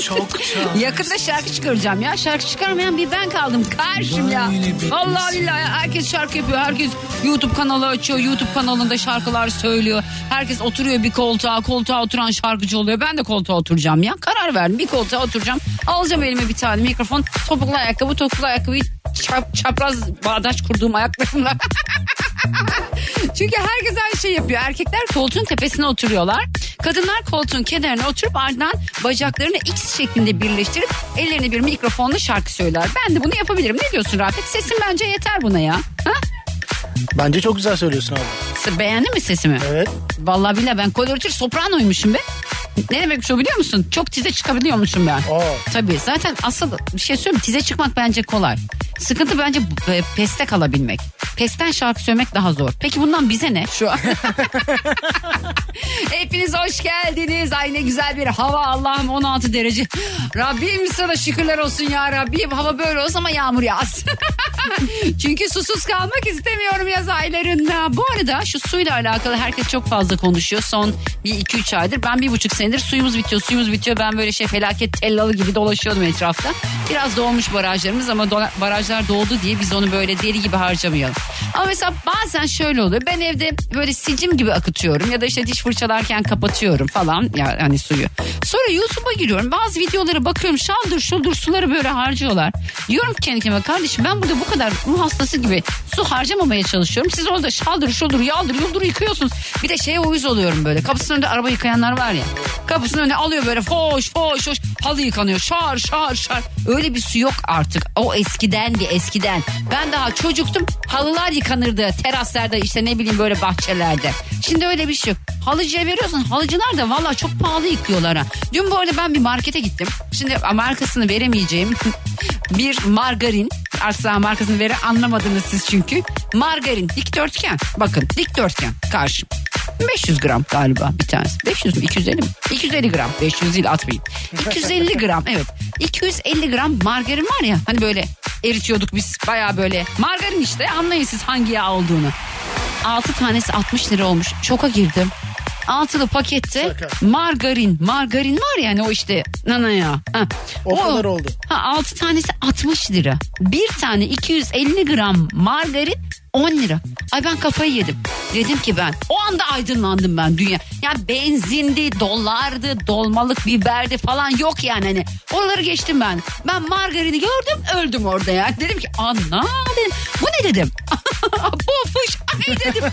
Çokça. Yakında şarkı çıkaracağım ya. Şarkı çıkarmayan bir ben kaldım. Karşım ya. Vallahi billahi herkes şarkı yapıyor. Herkes YouTube kanalı açıyor. YouTube kanalında şarkılar söylüyor. Herkes oturuyor bir koltuğa. Koltuğa oturan şarkıcı oluyor. Ben de koltuğa oturacağım ya. Karar verdim. Bir koltuğa oturacağım. Alacağım elime bir tane mikrofon. Topuklu ayakkabı, topuklu ayakkabıyı çap, çapraz bağdaş kurduğum ayaklarımla. Çünkü herkes aynı şey yapıyor. Erkekler koltuğun tepesine oturuyorlar. Kadınlar koltuğun kenarına oturup ardından bacaklarını X şeklinde birleştirip ellerini bir mikrofonla şarkı söyler. Ben de bunu yapabilirim. Ne diyorsun Rafet? Sesim bence yeter buna ya. Ha? Bence çok güzel söylüyorsun abi. Beğendin mi sesimi? Evet. Vallahi billahi ben koloratür sopranoymuşum be. Ne demekmiş o biliyor musun? Çok tize çıkabiliyormuşum ben. Aa. Tabii zaten asıl bir şey söyleyeyim tize çıkmak bence kolay. Sıkıntı bence e, peste kalabilmek. Pesten şarkı söylemek daha zor. Peki bundan bize ne şu an? Hepiniz hoş geldiniz. Ay ne güzel bir hava Allah'ım 16 derece. Rabbim sana şükürler olsun ya Rabbim. Hava böyle olsa ama yağmur yağsın. Çünkü susuz kalmak istemiyorum yaz aylarında. Bu arada şu suyla alakalı herkes çok fazla konuşuyor. Son bir iki üç aydır. Ben bir buçuk senedir suyumuz bitiyor suyumuz bitiyor. Ben böyle şey felaket tellalı gibi dolaşıyordum etrafta. Biraz dolmuş barajlarımız ama dola- barajlar doldu diye biz onu böyle deli gibi harcamayalım. Ama mesela bazen şöyle oluyor. Ben evde böyle sicim gibi akıtıyorum ya da işte diş fırçalarken kapatıyorum falan ya hani suyu. Sonra YouTube'a giriyorum. Bazı videolara bakıyorum. Şaldır şuldur suları böyle harcıyorlar. Diyorum ki kendi kendime kardeşim ben burada bu kadar ruh hastası gibi su harcamamaya çalışıyorum. Siz orada şaldır şuldur yaldır yuldur yıkıyorsunuz. Bir de şeye uyuz oluyorum böyle. Kapısının önünde araba yıkayanlar var ya. Kapısının önüne alıyor böyle foş foş foş. Halı yıkanıyor şar şar şar. Öyle bir su yok artık. O eskidendi eskiden. Ben daha çocuktum. Halılar yıkanırdı teraslarda işte ne bileyim böyle bahçelerde. Şimdi öyle bir şey yok. Halıcıya veriyorsun. Halıcılar da valla çok pahalı yıkıyorlar ha. Dün bu arada ben bir markete gittim. Şimdi markasını veremeyeceğim bir margarin. Asla markasını vere anlamadınız siz çünkü. Margarin dikdörtgen. Bakın dikdörtgen karşı. 500 gram galiba bir tanesi. 500 mü 250 mi? 250 gram. 500 değil atmayın. 250 gram evet. 250 gram margarin var ya hani böyle eritiyorduk biz baya böyle. Margarin işte anlayın siz hangi yağ olduğunu. 6 tanesi 60 lira olmuş. Şoka girdim. Altılı pakette Şaka. margarin. Margarin var yani o işte nana ya. Ha. O kadar oldu. Ha, 6 tanesi 60 lira. Bir tane 250 gram margarin 10 lira. Ay ben kafayı yedim. Dedim ki ben o anda aydınlandım ben dünya. Ya benzindi, dolardı, dolmalık biberdi falan yok yani hani. Oraları geçtim ben. Ben margarini gördüm öldüm orada ya. Dedim ki ana dedim. Bu ne dedim. Bofuş. Ay dedim.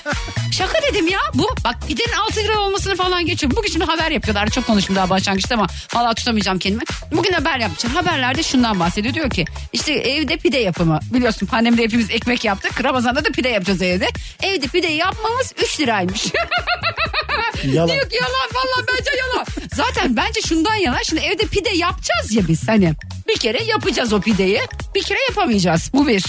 Şaka dedim ya. Bu bak pidenin 6 lira olmasını falan geçiyorum. Bugün şimdi haber yapıyorlar. Çok konuştum daha başlangıçta ama valla tutamayacağım kendimi. Bugün haber yapacağım. Haberlerde şundan bahsediyor. Diyor ki işte evde pide yapımı. Biliyorsun pandemide hepimiz ekmek yaptık. Ramazan'da da pide yapacağız evde. Evde pide yapmamız 3 liraymış. Yalan. Diyor ki yalan valla bence yalan. Zaten bence şundan yalan. Şimdi evde pide yapacağız ya biz hani. Bir kere yapacağız o pideyi. Bir kere yapamayacağız. Bu bir.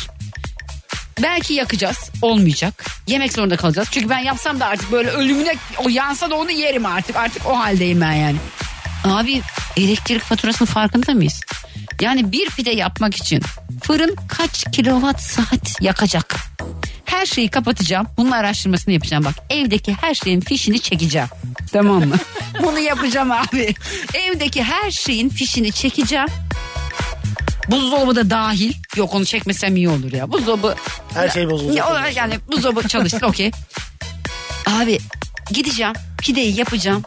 Belki yakacağız. Olmayacak. Yemek zorunda kalacağız. Çünkü ben yapsam da artık böyle ölümüne o yansa da onu yerim artık. Artık o haldeyim ben yani. Abi elektrik faturasının farkında mıyız? Yani bir pide yapmak için fırın kaç kilowatt saat yakacak? Her şeyi kapatacağım. Bunun araştırmasını yapacağım bak. Evdeki her şeyin fişini çekeceğim. Tamam mı? Bunu yapacağım abi. Evdeki her şeyin fişini çekeceğim. Buzdolabı da dahil. Yok onu çekmesem iyi olur ya. Buzdolabı Her şey bozulacak. ya, yani buzdolabı çalışsın okey. Abi gideceğim pideyi yapacağım.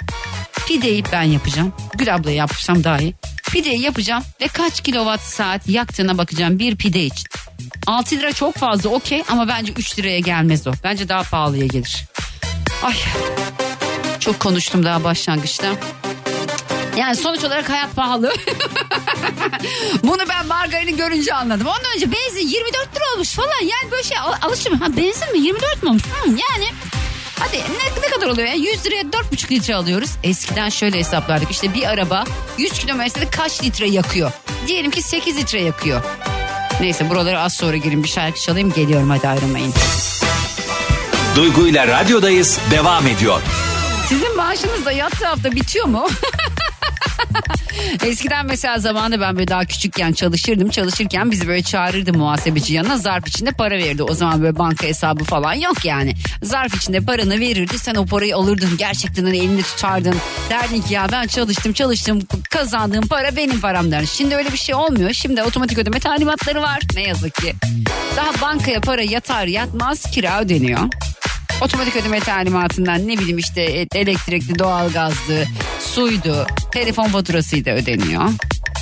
Pideyi ben yapacağım. Gül ablaya yapsam daha iyi. Pideyi yapacağım ve kaç kilowatt saat yaktığına bakacağım bir pide için. 6 lira çok fazla okey ama bence 3 liraya gelmez o. Bence daha pahalıya gelir. Ay çok konuştum daha başlangıçta. Yani sonuç olarak hayat pahalı. Bunu ben margarini görünce anladım. Ondan önce benzin 24 lira olmuş falan. Yani böyle şey al- alışım. Ha benzin mi 24 mi olmuş? Hı, yani hadi ne, ne kadar oluyor ya? 100 liraya 4,5 litre alıyoruz. Eskiden şöyle hesaplardık. İşte bir araba 100 kilometrede kaç litre yakıyor? Diyelim ki 8 litre yakıyor. Neyse buralara az sonra girin bir şarkı çalayım geliyorum hadi ayrılmayın. Duygu ile radyodayız devam ediyor. Sizin maaşınız da yattığı hafta bitiyor mu? Eskiden mesela zamanında ben böyle daha küçükken çalışırdım. Çalışırken bizi böyle çağırırdı muhasebeci yanına zarf içinde para verirdi. O zaman böyle banka hesabı falan yok yani. Zarf içinde paranı verirdi. Sen o parayı alırdın. Gerçekten hani elinde tutardın. Derdin ki ya ben çalıştım çalıştım kazandığım para benim param derdin. Şimdi öyle bir şey olmuyor. Şimdi otomatik ödeme talimatları var. Ne yazık ki. Daha bankaya para yatar yatmaz kira ödeniyor. Otomatik ödeme talimatından ne bileyim işte e, elektrikli, doğalgazlı, suydu, telefon faturasıydı ödeniyor.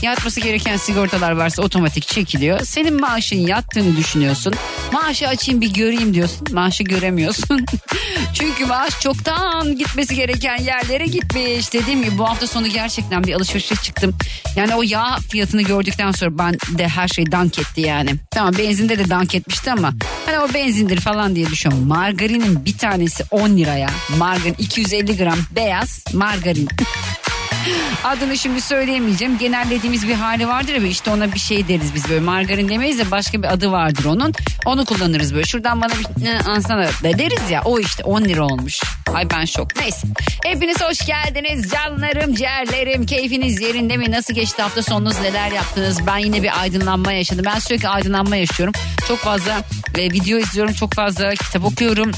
Yatması gereken sigortalar varsa otomatik çekiliyor. Senin maaşın yattığını düşünüyorsun. Maaşı açayım bir göreyim diyorsun. Maaşı göremiyorsun. Çünkü maaş çoktan gitmesi gereken yerlere gitmiş. Dediğim gibi bu hafta sonu gerçekten bir alışverişe çıktım. Yani o yağ fiyatını gördükten sonra ben de her şey dank etti yani. Tamam benzinde de dank etmişti ama hani o benzindir falan diye düşünüyorum. Margarinin bir tanesi 10 liraya. Margarin 250 gram beyaz margarin. Adını şimdi söyleyemeyeceğim. Genellediğimiz bir hali vardır ya işte ona bir şey deriz biz böyle. Margarin demeyiz de başka bir adı vardır onun. Onu kullanırız böyle. Şuradan bana bir ne, ansana da deriz ya. O işte 10 lira olmuş. Ay ben şok. Neyse. Hepiniz hoş geldiniz. Canlarım, ciğerlerim. Keyfiniz yerinde mi? Nasıl geçti hafta sonunuz? Neler yaptınız? Ben yine bir aydınlanma yaşadım. Ben sürekli aydınlanma yaşıyorum. Çok fazla e, video izliyorum. Çok fazla kitap okuyorum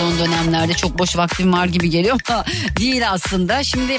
son dönemlerde çok boş vaktim var gibi geliyor ama değil aslında. Şimdi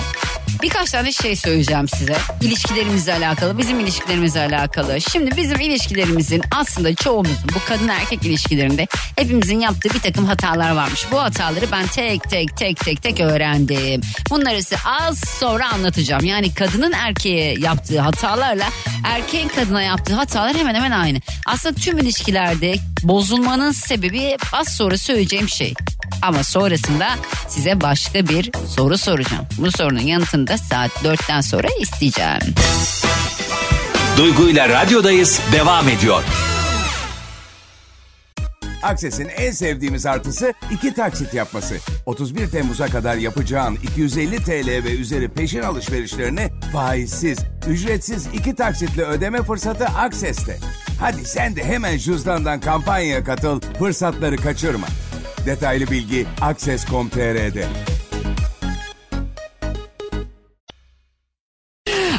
birkaç tane şey söyleyeceğim size. İlişkilerimizle alakalı, bizim ilişkilerimizle alakalı. Şimdi bizim ilişkilerimizin aslında çoğumuzun bu kadın erkek ilişkilerinde hepimizin yaptığı bir takım hatalar varmış. Bu hataları ben tek tek tek tek tek öğrendim. Bunları size az sonra anlatacağım. Yani kadının erkeğe yaptığı hatalarla erkeğin kadına yaptığı hatalar hemen hemen aynı. Aslında tüm ilişkilerde bozulmanın sebebi az sonra söyleyeceğim şey. Ama sonrasında size başka bir soru soracağım. Bu sorunun yanıtını da saat 4'ten sonra isteyeceğim. Duygu ile radyodayız devam ediyor. Akses'in en sevdiğimiz artısı iki taksit yapması. 31 Temmuz'a kadar yapacağın 250 TL ve üzeri peşin alışverişlerini faizsiz, ücretsiz iki taksitle ödeme fırsatı Akses'te. Hadi sen de hemen cüzdandan kampanyaya katıl, fırsatları kaçırma. Detaylı bilgi Akses.com.tr'de.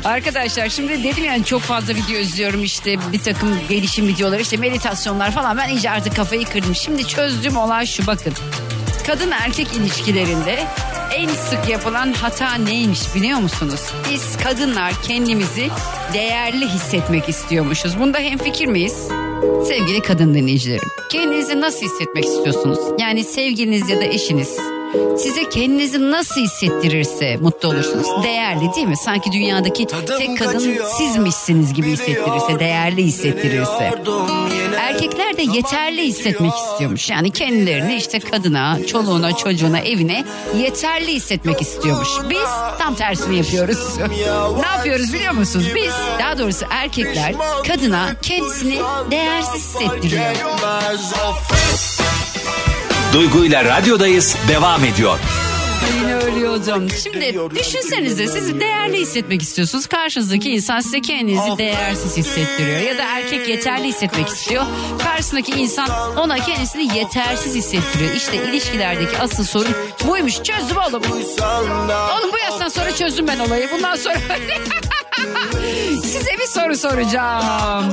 Arkadaşlar şimdi dedim yani çok fazla video izliyorum işte bir takım gelişim videoları işte meditasyonlar falan ben iyice artık kafayı kırdım. Şimdi çözdüğüm olay şu bakın. Kadın erkek ilişkilerinde en sık yapılan hata neymiş biliyor musunuz? Biz kadınlar kendimizi değerli hissetmek istiyormuşuz. Bunda hemfikir miyiz? Sevgili kadın dinleyicilerim. Kendinizi nasıl hissetmek istiyorsunuz? Yani sevgiliniz ya da eşiniz size kendinizi nasıl hissettirirse mutlu olursunuz. Değerli değil mi? Sanki dünyadaki tek kadın sizmişsiniz gibi hissettirirse, değerli hissettirirse. Erkekler de yeterli hissetmek istiyormuş. Yani kendilerini işte kadına, çoluğuna, çocuğuna, evine yeterli hissetmek istiyormuş. Biz tam tersini yapıyoruz. ne yapıyoruz biliyor musunuz? Biz daha doğrusu erkekler kadına kendisini değersiz hissettiriyor. Duygu ile radyodayız devam ediyor. Yine ölüyordum. Şimdi düşünsenize siz değerli hissetmek istiyorsunuz. Karşınızdaki insan size kendinizi değersiz hissettiriyor. Ya da erkek yeterli hissetmek istiyor. Karşısındaki insan ona kendisini yetersiz hissettiriyor. İşte ilişkilerdeki asıl sorun buymuş. Çözdüm oğlum. Oğlum bu yaştan sonra çözdüm ben olayı. Bundan sonra... Size bir soru soracağım.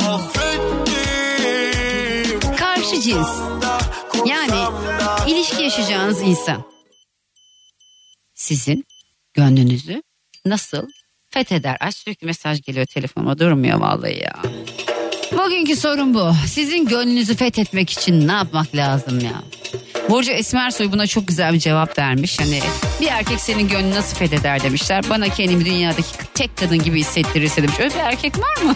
Karşı cins. Yani ilişki yaşayacağınız insan sizin gönlünüzü nasıl fetheder? Ay sürekli mesaj geliyor telefonuma durmuyor vallahi ya. Bugünkü sorun bu. Sizin gönlünüzü fethetmek için ne yapmak lazım ya? Burcu Esmersoy buna çok güzel bir cevap vermiş. Hani bir erkek senin gönlünü nasıl fetheder demişler. Bana kendimi dünyadaki tek kadın gibi hissettirirse demiş. Öyle bir erkek var mı?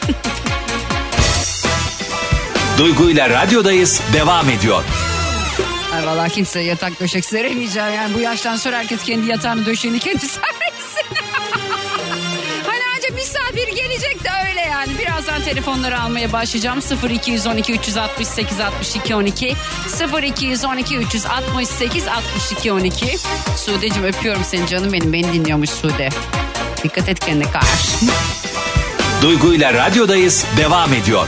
Duygu ile radyodayız devam ediyor. Ay valla kimseye yatak döşek seremeyeceğim. Yani bu yaştan sonra herkes kendi yatağını döşeğini kendi sersin. misafir gelecek de öyle yani. Birazdan telefonları almaya başlayacağım. 0212 368 62 12 0212 368 62 12 Sude'cim öpüyorum seni canım benim. Beni dinliyormuş Sude. Dikkat et kendine karşı. Duygu ile radyodayız devam ediyor.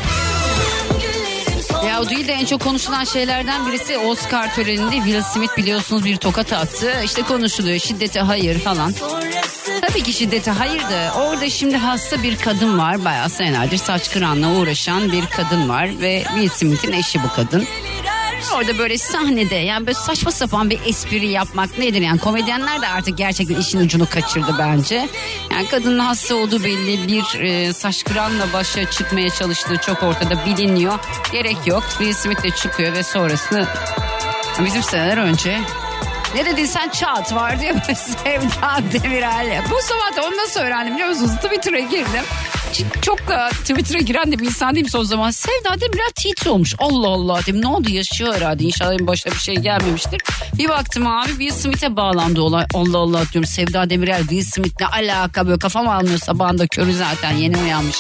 O değil de en çok konuşulan şeylerden birisi Oscar töreninde Will Smith biliyorsunuz bir tokat attı. İşte konuşuluyor şiddete hayır falan. Tabii ki şiddete hayır da orada şimdi hasta bir kadın var. Bayağı senelerdir saç kıranla uğraşan bir kadın var. Ve Will Smith'in eşi bu kadın. Orada böyle sahnede yani böyle saçma sapan bir espri yapmak nedir yani komedyenler de artık gerçekten işin ucunu kaçırdı bence. Yani kadının hasta olduğu belli bir e, saç kıranla başa çıkmaya çalıştığı çok ortada biliniyor. Gerek yok Will Smith de çıkıyor ve sonrasını bizim seneler önce ne dedin sen çat var diye Sevda Demirel. Bu sabah da onu nasıl öğrendim biliyor musunuz? Twitter'a girdim. Çok da Twitter'a giren de bir insan değilim son zaman. Sevda Demirel tweet olmuş. Allah Allah dedim ne oldu yaşıyor herhalde. İnşallah en başına bir şey gelmemiştir. Bir baktım abi Will Smith'e bağlandı olay. Allah Allah diyorum Sevda Demirel Will Smith ne alaka böyle kafam almıyor sabahında körü zaten yeni uyanmış.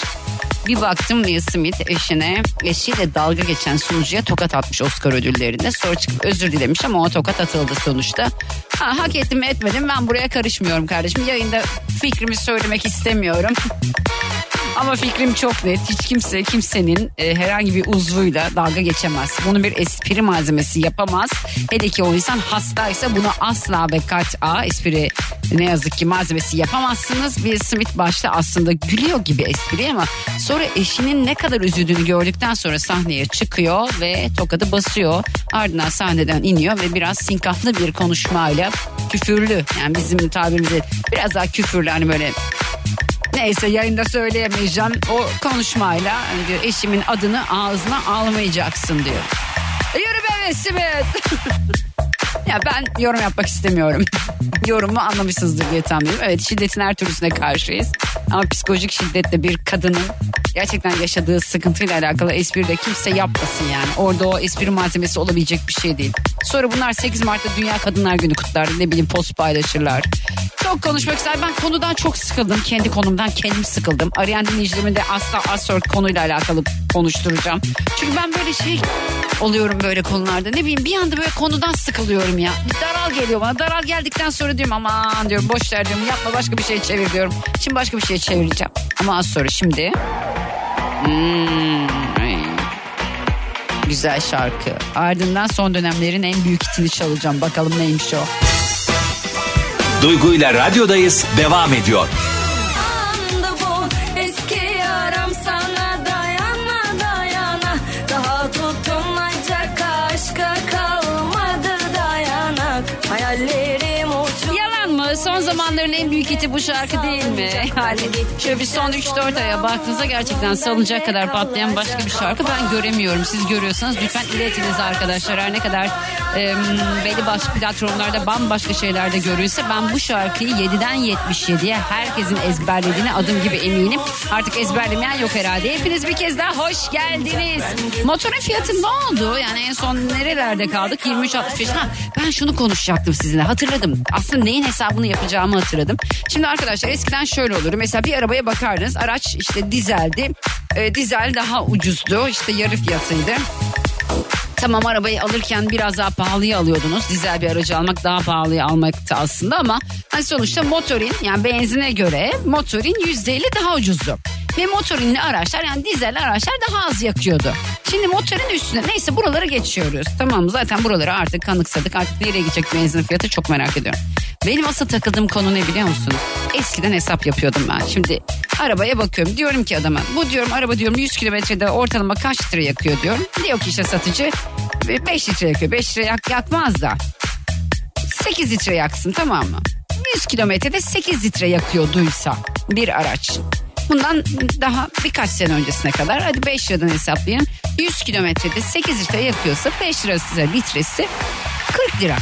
Bir baktım Will Smith eşine eşiyle dalga geçen sunucuya tokat atmış Oscar ödüllerinde. Sonra çıkıp özür dilemiş ama o tokat atıldı sonuçta. Ha, hak ettim etmedim ben buraya karışmıyorum kardeşim. Yayında fikrimi söylemek istemiyorum. Ama fikrim çok net. Hiç kimse kimsenin e, herhangi bir uzvuyla dalga geçemez. Bunu bir espri malzemesi yapamaz. Hele ki o insan hastaysa bunu asla ve kat'a espri ne yazık ki malzemesi yapamazsınız. Will Smith başta aslında gülüyor gibi espri ama sonra eşinin ne kadar üzüldüğünü gördükten sonra sahneye çıkıyor ve tokadı basıyor. Ardından sahneden iniyor ve biraz sinkaflı bir konuşmayla küfürlü yani bizim tabirimizde biraz daha küfürlü hani böyle Neyse yayında söyleyemeyeceğim. O konuşmayla diyor eşimin adını ağzına almayacaksın diyor. E, Yürü be Smith. ya ben yorum yapmak istemiyorum. Yorumu anlamışsınızdır diye tahmin ediyorum. Evet şiddetin her türlüsüne karşıyız. Ama psikolojik şiddetle bir kadının gerçekten yaşadığı sıkıntıyla alakalı espri de kimse yapmasın yani. Orada o espri malzemesi olabilecek bir şey değil. Sonra bunlar 8 Mart'ta Dünya Kadınlar Günü kutlar. Ne bileyim post paylaşırlar. Çok konuşmak ister. Ben konudan çok sıkıldım. Kendi konumdan kendim sıkıldım. Arayan dinleyicilerimi de asla az sonra konuyla alakalı konuşturacağım. Çünkü ben böyle şey oluyorum böyle konularda. Ne bileyim bir anda böyle konudan sıkılıyorum ya. Daral geliyor bana. Daral geldikten sonra diyorum aman diyorum boş ver diyorum. Yapma başka bir şey çevir diyorum. Şimdi başka bir şey çevireceğim. Ama az sonra şimdi. Hmm. Güzel şarkı. Ardından son dönemlerin en büyük hitini çalacağım. Bakalım neymiş o. Duygu ile radyodayız devam ediyor. Son zamanların en büyük hiti bu şarkı değil mi? Yani şöyle bir son 3-4 aya baktığınızda gerçekten salınacak kadar patlayan başka bir şarkı ben göremiyorum. Siz görüyorsanız lütfen iletiniz arkadaşlar. Her ne kadar e, belli başlı platformlarda bambaşka şeylerde görülse ben bu şarkıyı 7'den 77'ye herkesin ezberlediğine adım gibi eminim. Artık ezberlemeyen yok herhalde. Hepiniz bir kez daha hoş geldiniz. Motorun fiyatı ne oldu? Yani en son nerelerde kaldık? 23.65. Ha ben şunu konuşacaktım sizinle. Hatırladım. Aslında neyin hesabını yapacağımı hatırladım. Şimdi arkadaşlar eskiden şöyle olurdu. Mesela bir arabaya bakardınız. Araç işte dizeldi. Ee, dizel daha ucuzdu. İşte yarı fiyatıydı. Tamam arabayı alırken biraz daha pahalıya alıyordunuz. Dizel bir aracı almak daha pahalıya almaktı aslında ama hani sonuçta motorin yani benzine göre motorin %50 daha ucuzdu. Ve motorinli araçlar yani dizel araçlar daha az yakıyordu. Şimdi motorin üstüne neyse buraları geçiyoruz. Tamam? Zaten buraları artık kanıksadık. Artık nereye gidecek benzin fiyatı çok merak ediyorum. Benim asıl takıldığım konu ne biliyor musunuz? Eskiden hesap yapıyordum ben. Şimdi arabaya bakıyorum. Diyorum ki adama bu diyorum araba diyorum 100 kilometrede ortalama kaç litre yakıyor diyorum. Diyor ki işte satıcı 5 litre yakıyor. 5 litre yak, yakmaz da 8 litre yaksın tamam mı? 100 kilometrede 8 litre yakıyorduysa bir araç. Bundan daha birkaç sene öncesine kadar hadi 5 liradan hesaplayın. 100 kilometrede 8 litre yakıyorsa 5 lirası litresi 40 lira.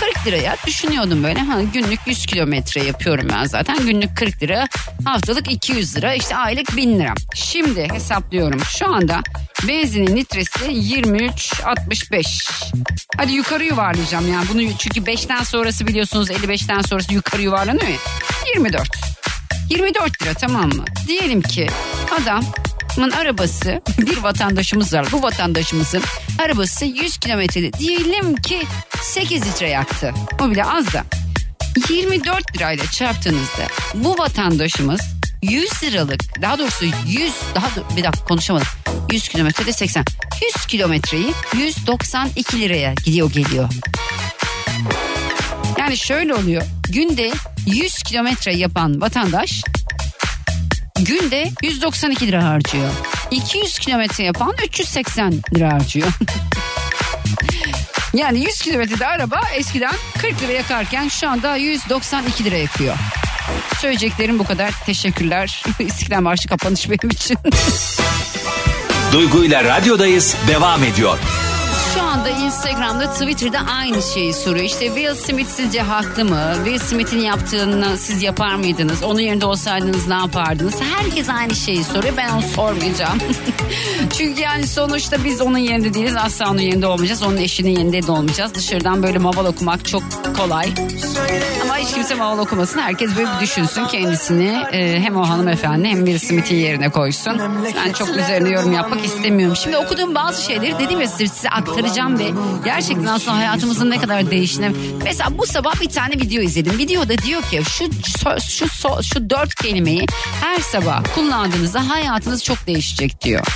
40 liraya düşünüyordum böyle. Ha, günlük 100 kilometre yapıyorum ben zaten. Günlük 40 lira. Haftalık 200 lira. işte aylık 1000 lira. Şimdi hesaplıyorum. Şu anda benzinin litresi 23.65. Hadi yukarı yuvarlayacağım yani. Bunu çünkü 5'ten sonrası biliyorsunuz 55'ten sonrası yukarı yuvarlanıyor ya. 24. 24 lira tamam mı? Diyelim ki adamın arabası bir vatandaşımız var. Bu vatandaşımızın arabası 100 kilometrede diyelim ki 8 litre yaktı. O bile az da. 24 lirayla çarptığınızda bu vatandaşımız 100 liralık daha doğrusu 100 daha do- bir dakika konuşamadım. 100 kilometrede 80. 100 kilometreyi 192 liraya gidiyor geliyor. Yani şöyle oluyor. Günde 100 kilometre yapan vatandaş günde 192 lira harcıyor. 200 kilometre yapan 380 lira harcıyor. yani 100 kilometrede araba eskiden 40 lira yakarken şu anda 192 lira yakıyor. Söyleyeceklerim bu kadar. Teşekkürler. İstiklal Marşı kapanış benim için. Duygu ile radyodayız devam ediyor. Şu anda Instagram'da Twitter'da aynı şeyi soruyor. İşte Will Smith sizce haklı mı? Will Smith'in yaptığını siz yapar mıydınız? Onun yerinde olsaydınız ne yapardınız? Herkes aynı şeyi soruyor. Ben onu sormayacağım. Çünkü yani sonuçta biz onun yerinde değiliz. Asla onun yerinde olmayacağız. Onun eşinin yerinde de olmayacağız. Dışarıdan böyle maval okumak çok kolay. Ama hiç kimse maval okumasın. Herkes böyle bir düşünsün kendisini. e, hem o hanımefendi hem Will Smith'in yerine koysun. Ben çok üzerine yorum yapmak istemiyorum. Şimdi okuduğum bazı şeyleri dedim ya size size aktaracağım ve gerçekten aslında hayatımızın ne kadar değiştiğini. Mesela bu sabah bir tane video izledim. Videoda diyor ki şu şu, şu, şu dört kelimeyi her sabah kullandığınızda hayatınız çok değişecek diyor.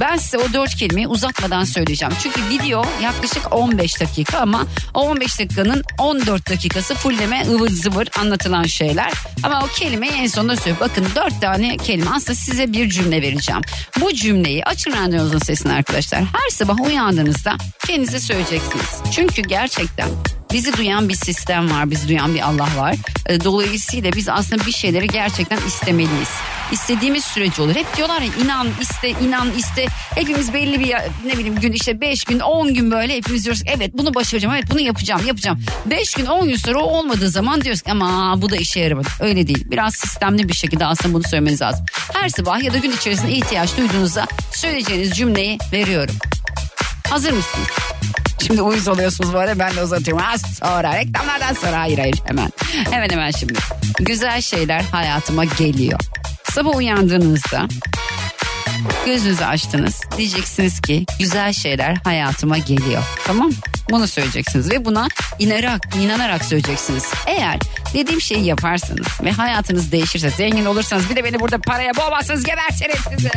Ben size o dört kelimeyi uzatmadan söyleyeceğim. Çünkü video yaklaşık 15 dakika ama o 15 dakikanın 14 dakikası fulleme ıvır zıvır anlatılan şeyler. Ama o kelimeyi en sonunda söylüyorum. Bakın dört tane kelime aslında size bir cümle vereceğim. Bu cümleyi açın radyonuzun sesini arkadaşlar. Her sabah uyandığınızda kendinize söyleyeceksiniz. Çünkü gerçekten bizi duyan bir sistem var, bizi duyan bir Allah var. E, Dolayısıyla biz aslında bir şeyleri gerçekten istemeliyiz. İstediğimiz sürece olur. Hep diyorlar ya inan iste inan iste. Hepimiz belli bir ne bileyim gün işte 5 gün 10 gün böyle hepimiz diyoruz evet bunu başaracağım evet bunu yapacağım yapacağım. 5 gün 10 gün sonra o olmadığı zaman diyoruz ama bu da işe yaramadı. Öyle değil. Biraz sistemli bir şekilde aslında bunu söylemeniz lazım. Her sabah ya da gün içerisinde ihtiyaç duyduğunuzda söyleyeceğiniz cümleyi veriyorum. Hazır mısınız? Şimdi uyuz oluyorsunuz böyle ben de uzatıyorum. Az sonra reklamlardan sonra hayır hayır hemen. Hemen hemen şimdi. Güzel şeyler hayatıma geliyor. Sabah uyandığınızda gözünüzü açtınız. Diyeceksiniz ki güzel şeyler hayatıma geliyor. Tamam? Bunu söyleyeceksiniz ve buna inanarak, inanarak söyleyeceksiniz. Eğer dediğim şeyi yaparsanız ve hayatınız değişirse, zengin olursanız bir de beni burada paraya boğmazsanız gebertirim sizi.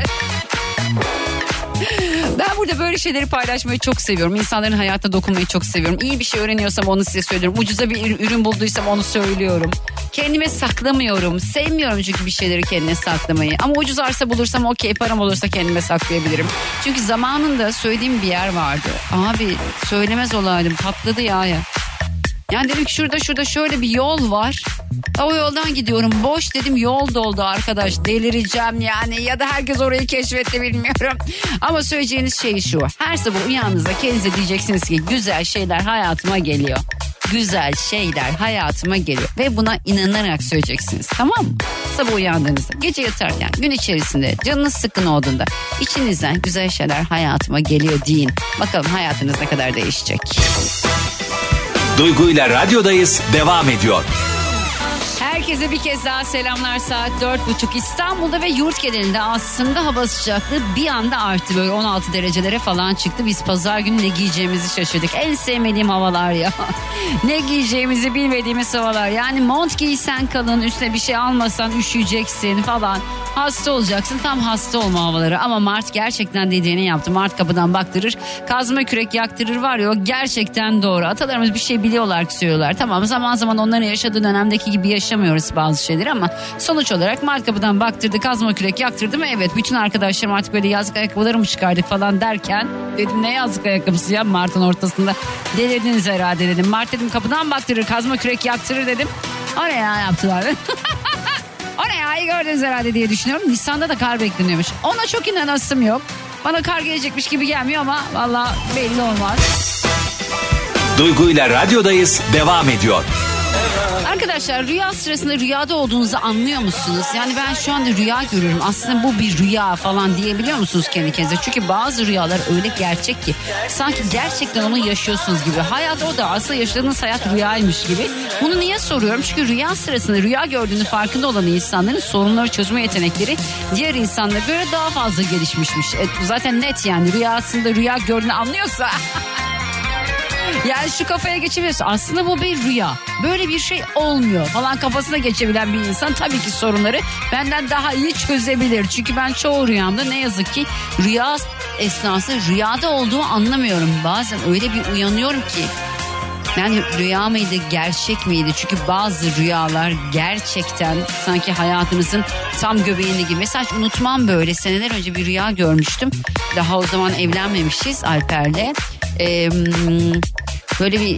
Ben burada böyle şeyleri paylaşmayı çok seviyorum. İnsanların hayatına dokunmayı çok seviyorum. İyi bir şey öğreniyorsam onu size söylüyorum. Ucuza bir ür- ürün bulduysam onu söylüyorum. Kendime saklamıyorum. Sevmiyorum çünkü bir şeyleri kendine saklamayı. Ama ucuz arsa bulursam okey param olursa kendime saklayabilirim. Çünkü zamanında söylediğim bir yer vardı. Abi söylemez olaydım patladı ya ya. Yani dedim ki şurada şurada şöyle bir yol var. O yoldan gidiyorum. Boş dedim yol doldu arkadaş. Delireceğim yani. Ya da herkes orayı keşfetti bilmiyorum. Ama söyleyeceğiniz şey şu. Her sabah uyandığınızda kendinize diyeceksiniz ki güzel şeyler hayatıma geliyor. Güzel şeyler hayatıma geliyor. Ve buna inanarak söyleyeceksiniz. Tamam mı? Sabah uyandığınızda, gece yatarken, gün içerisinde, canınız sıkkın olduğunda içinizden güzel şeyler hayatıma geliyor deyin. Bakalım hayatınız ne kadar değişecek. Duygu ile radyodayız devam ediyor. Herkese bir kez daha selamlar saat dört buçuk İstanbul'da ve yurt genelinde aslında hava sıcaklığı bir anda arttı böyle 16 derecelere falan çıktı. Biz pazar günü ne giyeceğimizi şaşırdık. En sevmediğim havalar ya. ne giyeceğimizi bilmediğimiz havalar. Yani mont giysen kalın üstüne bir şey almasan üşüyeceksin falan. Hasta olacaksın tam hasta olma havaları. Ama Mart gerçekten dediğini yaptı. Mart kapıdan baktırır kazma kürek yaktırır var ya o gerçekten doğru. Atalarımız bir şey biliyorlar ki söylüyorlar. Tamam zaman zaman onların yaşadığı dönemdeki gibi yaşamıyoruz bazı şeyleri ama sonuç olarak Mart kapıdan baktırdı kazma kürek yaktırdı mı? Evet bütün arkadaşlarım artık böyle yazlık ayakkabıları mı çıkardık falan derken dedim ne yazlık ayakkabısı ya Mart'ın ortasında delirdiniz herhalde dedim. Mart dedim kapıdan baktırır kazma kürek yaktırır dedim. O ne ya yaptılar. O ne ya iyi gördünüz herhalde diye düşünüyorum. Nisan'da da kar bekleniyormuş. Ona çok inanasım yok. Bana kar gelecekmiş gibi gelmiyor ama valla belli olmaz. Duygu ile radyodayız devam ediyor. Arkadaşlar rüya sırasında rüyada olduğunuzu anlıyor musunuz? Yani ben şu anda rüya görüyorum. Aslında bu bir rüya falan diyebiliyor musunuz kendi kendinize? Çünkü bazı rüyalar öyle gerçek ki sanki gerçekten onu yaşıyorsunuz gibi. Hayat o da aslında yaşadığınız hayat rüyaymış gibi. Bunu niye soruyorum? Çünkü rüya sırasında rüya gördüğünü farkında olan insanların sorunları çözme yetenekleri diğer insanlara göre daha fazla gelişmişmiş. E, zaten net yani rüyasında rüya gördüğünü anlıyorsa Yani şu kafaya geçebiliyorsun. Aslında bu bir rüya. Böyle bir şey olmuyor falan kafasına geçebilen bir insan tabii ki sorunları benden daha iyi çözebilir. Çünkü ben çoğu rüyamda ne yazık ki rüya esnasında rüyada olduğumu anlamıyorum. Bazen öyle bir uyanıyorum ki yani rüya mıydı gerçek miydi? Çünkü bazı rüyalar gerçekten sanki hayatımızın tam göbeğinde gibi. Mesela unutmam böyle seneler önce bir rüya görmüştüm. Daha o zaman evlenmemişiz Alper'le. Ee, böyle bir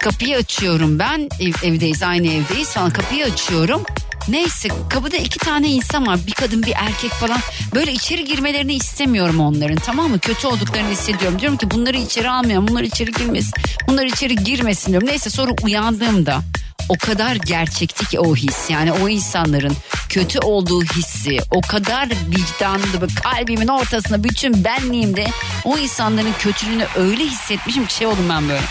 kapıyı açıyorum ben. Ev, evdeyiz aynı evdeyiz falan. Kapıyı açıyorum. Neyse kapıda iki tane insan var. Bir kadın bir erkek falan. Böyle içeri girmelerini istemiyorum onların tamam mı? Kötü olduklarını hissediyorum. Diyorum ki bunları içeri almayalım bunlar içeri girmesin bunlar içeri girmesin. diyorum. Neyse sonra uyandığımda o kadar gerçekti ki o his. Yani o insanların kötü olduğu hissi o kadar vicdanlı kalbimin ortasında bütün benliğimde o insanların kötülüğünü öyle hissetmişim ki şey oldum ben böyle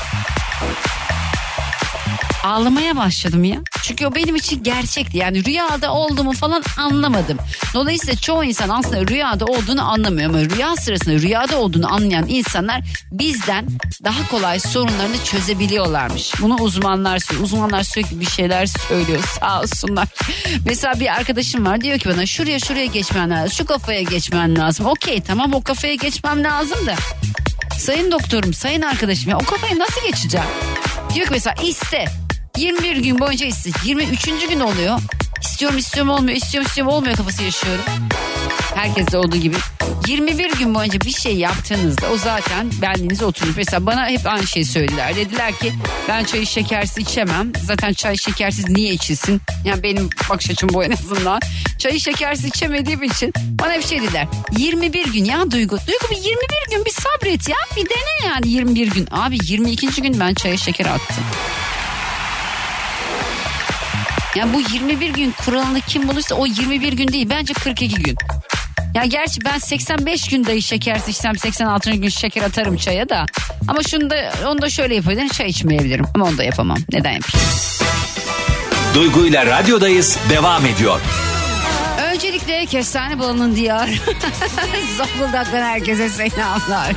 ağlamaya başladım ya. Çünkü o benim için gerçekti. Yani rüyada olduğumu falan anlamadım. Dolayısıyla çoğu insan aslında rüyada olduğunu anlamıyor. Ama rüya sırasında rüyada olduğunu anlayan insanlar bizden daha kolay sorunlarını çözebiliyorlarmış. Bunu uzmanlar söylüyor. Uzmanlar sürekli bir şeyler söylüyor sağ olsunlar. Mesela bir arkadaşım var diyor ki bana şuraya şuraya geçmen lazım. Şu kafaya geçmen lazım. Okey tamam o kafaya geçmem lazım da. Sayın doktorum, sayın arkadaşım ya o kafayı nasıl geçeceğim? Diyor ki mesela iste. 21 gün boyunca iste. 23. gün oluyor. İstiyorum istiyorum olmuyor, istiyorum istiyorum olmuyor kafası yaşıyorum. Herkeste olduğu gibi. 21 gün boyunca bir şey yaptığınızda o zaten benliğinize oturmuş. Mesela bana hep aynı şeyi söylediler. Dediler ki ben çayı şekersiz içemem. Zaten çay şekersiz niye içilsin? Yani benim bakış açım bu en azından. Çayı şekersiz içemediğim için bana bir şey dediler. 21 gün ya Duygu. Duygu bir 21 gün bir sabret ya. Bir dene yani 21 gün. Abi 22. gün ben çaya şeker attım. Yani bu 21 gün kuralını kim bulursa o 21 gün değil bence 42 gün. Ya gerçi ben 85 gün dahi şekersiz içsem 86. gün şeker atarım çaya da. Ama şunu da onu da şöyle yapabilirim çay içmeyebilirim. Ama onu da yapamam. Neden yapayım? Duygu ile radyodayız devam ediyor. Öncelikle kestane balının diyar. Zonguldak'tan herkese selamlar.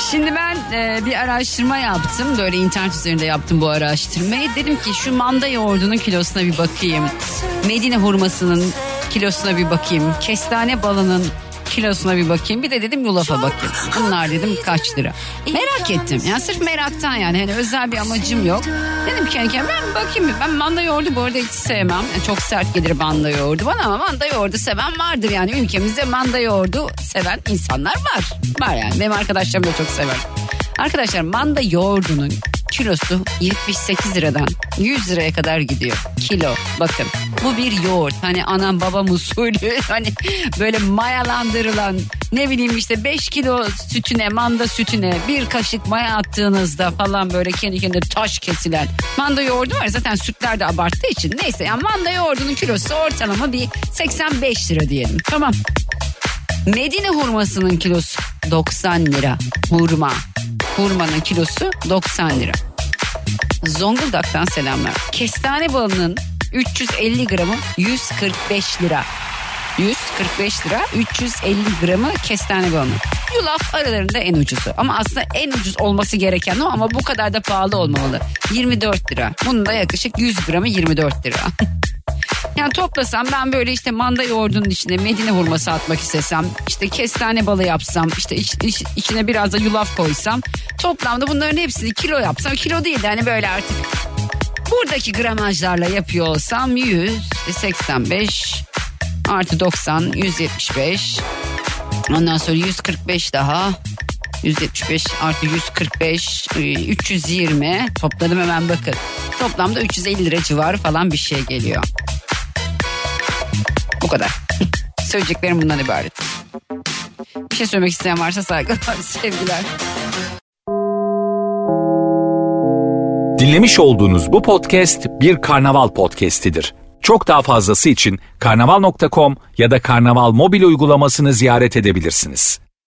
Şimdi ben e, bir araştırma yaptım. Böyle internet üzerinde yaptım bu araştırmayı. Dedim ki şu manda yoğurdunun kilosuna bir bakayım. Medine hurmasının kilosuna bir bakayım. Kestane balının kilosuna bir bakayım. Bir de dedim yulafa bakayım. Bunlar dedim kaç lira. Merak ettim. Yani sırf meraktan yani. Hani özel bir amacım yok. Dedim kendi kendime ben bakayım. Ben manda yoğurdu bu arada hiç sevmem. Yani çok sert gelir manda yoğurdu bana ama manda yoğurdu seven vardır yani. Ülkemizde manda yoğurdu seven insanlar var. Var yani. Benim arkadaşlarım da çok sever. Arkadaşlar manda yoğurdunun kilosu 78 liradan 100 liraya kadar gidiyor. Kilo bakın bu bir yoğurt hani anam babam usulü hani böyle mayalandırılan ne bileyim işte 5 kilo sütüne manda sütüne bir kaşık maya attığınızda falan böyle kendi kendine taş kesilen manda yoğurdu var zaten sütler de abarttığı için neyse yani manda yoğurdunun kilosu ortalama bir 85 lira diyelim tamam. Medine hurmasının kilosu 90 lira. Hurma. Hurmanın kilosu 90 lira. Zonguldak'tan selamlar. Kestane balının 350 gramı 145 lira. 145 lira 350 gramı kestane balını. Yulaf aralarında en ucuzu. Ama aslında en ucuz olması gereken ama bu kadar da pahalı olmamalı. 24 lira. Bunun da yaklaşık 100 gramı 24 lira. Yani toplasam ben böyle işte manda yoğurdunun içine medine hurması atmak istesem işte kestane balı yapsam işte iç, iç- içine biraz da yulaf koysam toplamda bunların hepsini kilo yapsam kilo değil de hani böyle artık buradaki gramajlarla yapıyor olsam 185 artı 90 175 ondan sonra 145 daha 175 artı 145 e, 320 topladım hemen bakın. Toplamda 350 lira civarı falan bir şey geliyor. Bu kadar. Söyleyeceklerim bundan ibaret. Bir şey söylemek isteyen varsa saygılar, sevgiler. Dinlemiş olduğunuz bu podcast bir karnaval podcastidir. Çok daha fazlası için karnaval.com ya da karnaval mobil uygulamasını ziyaret edebilirsiniz.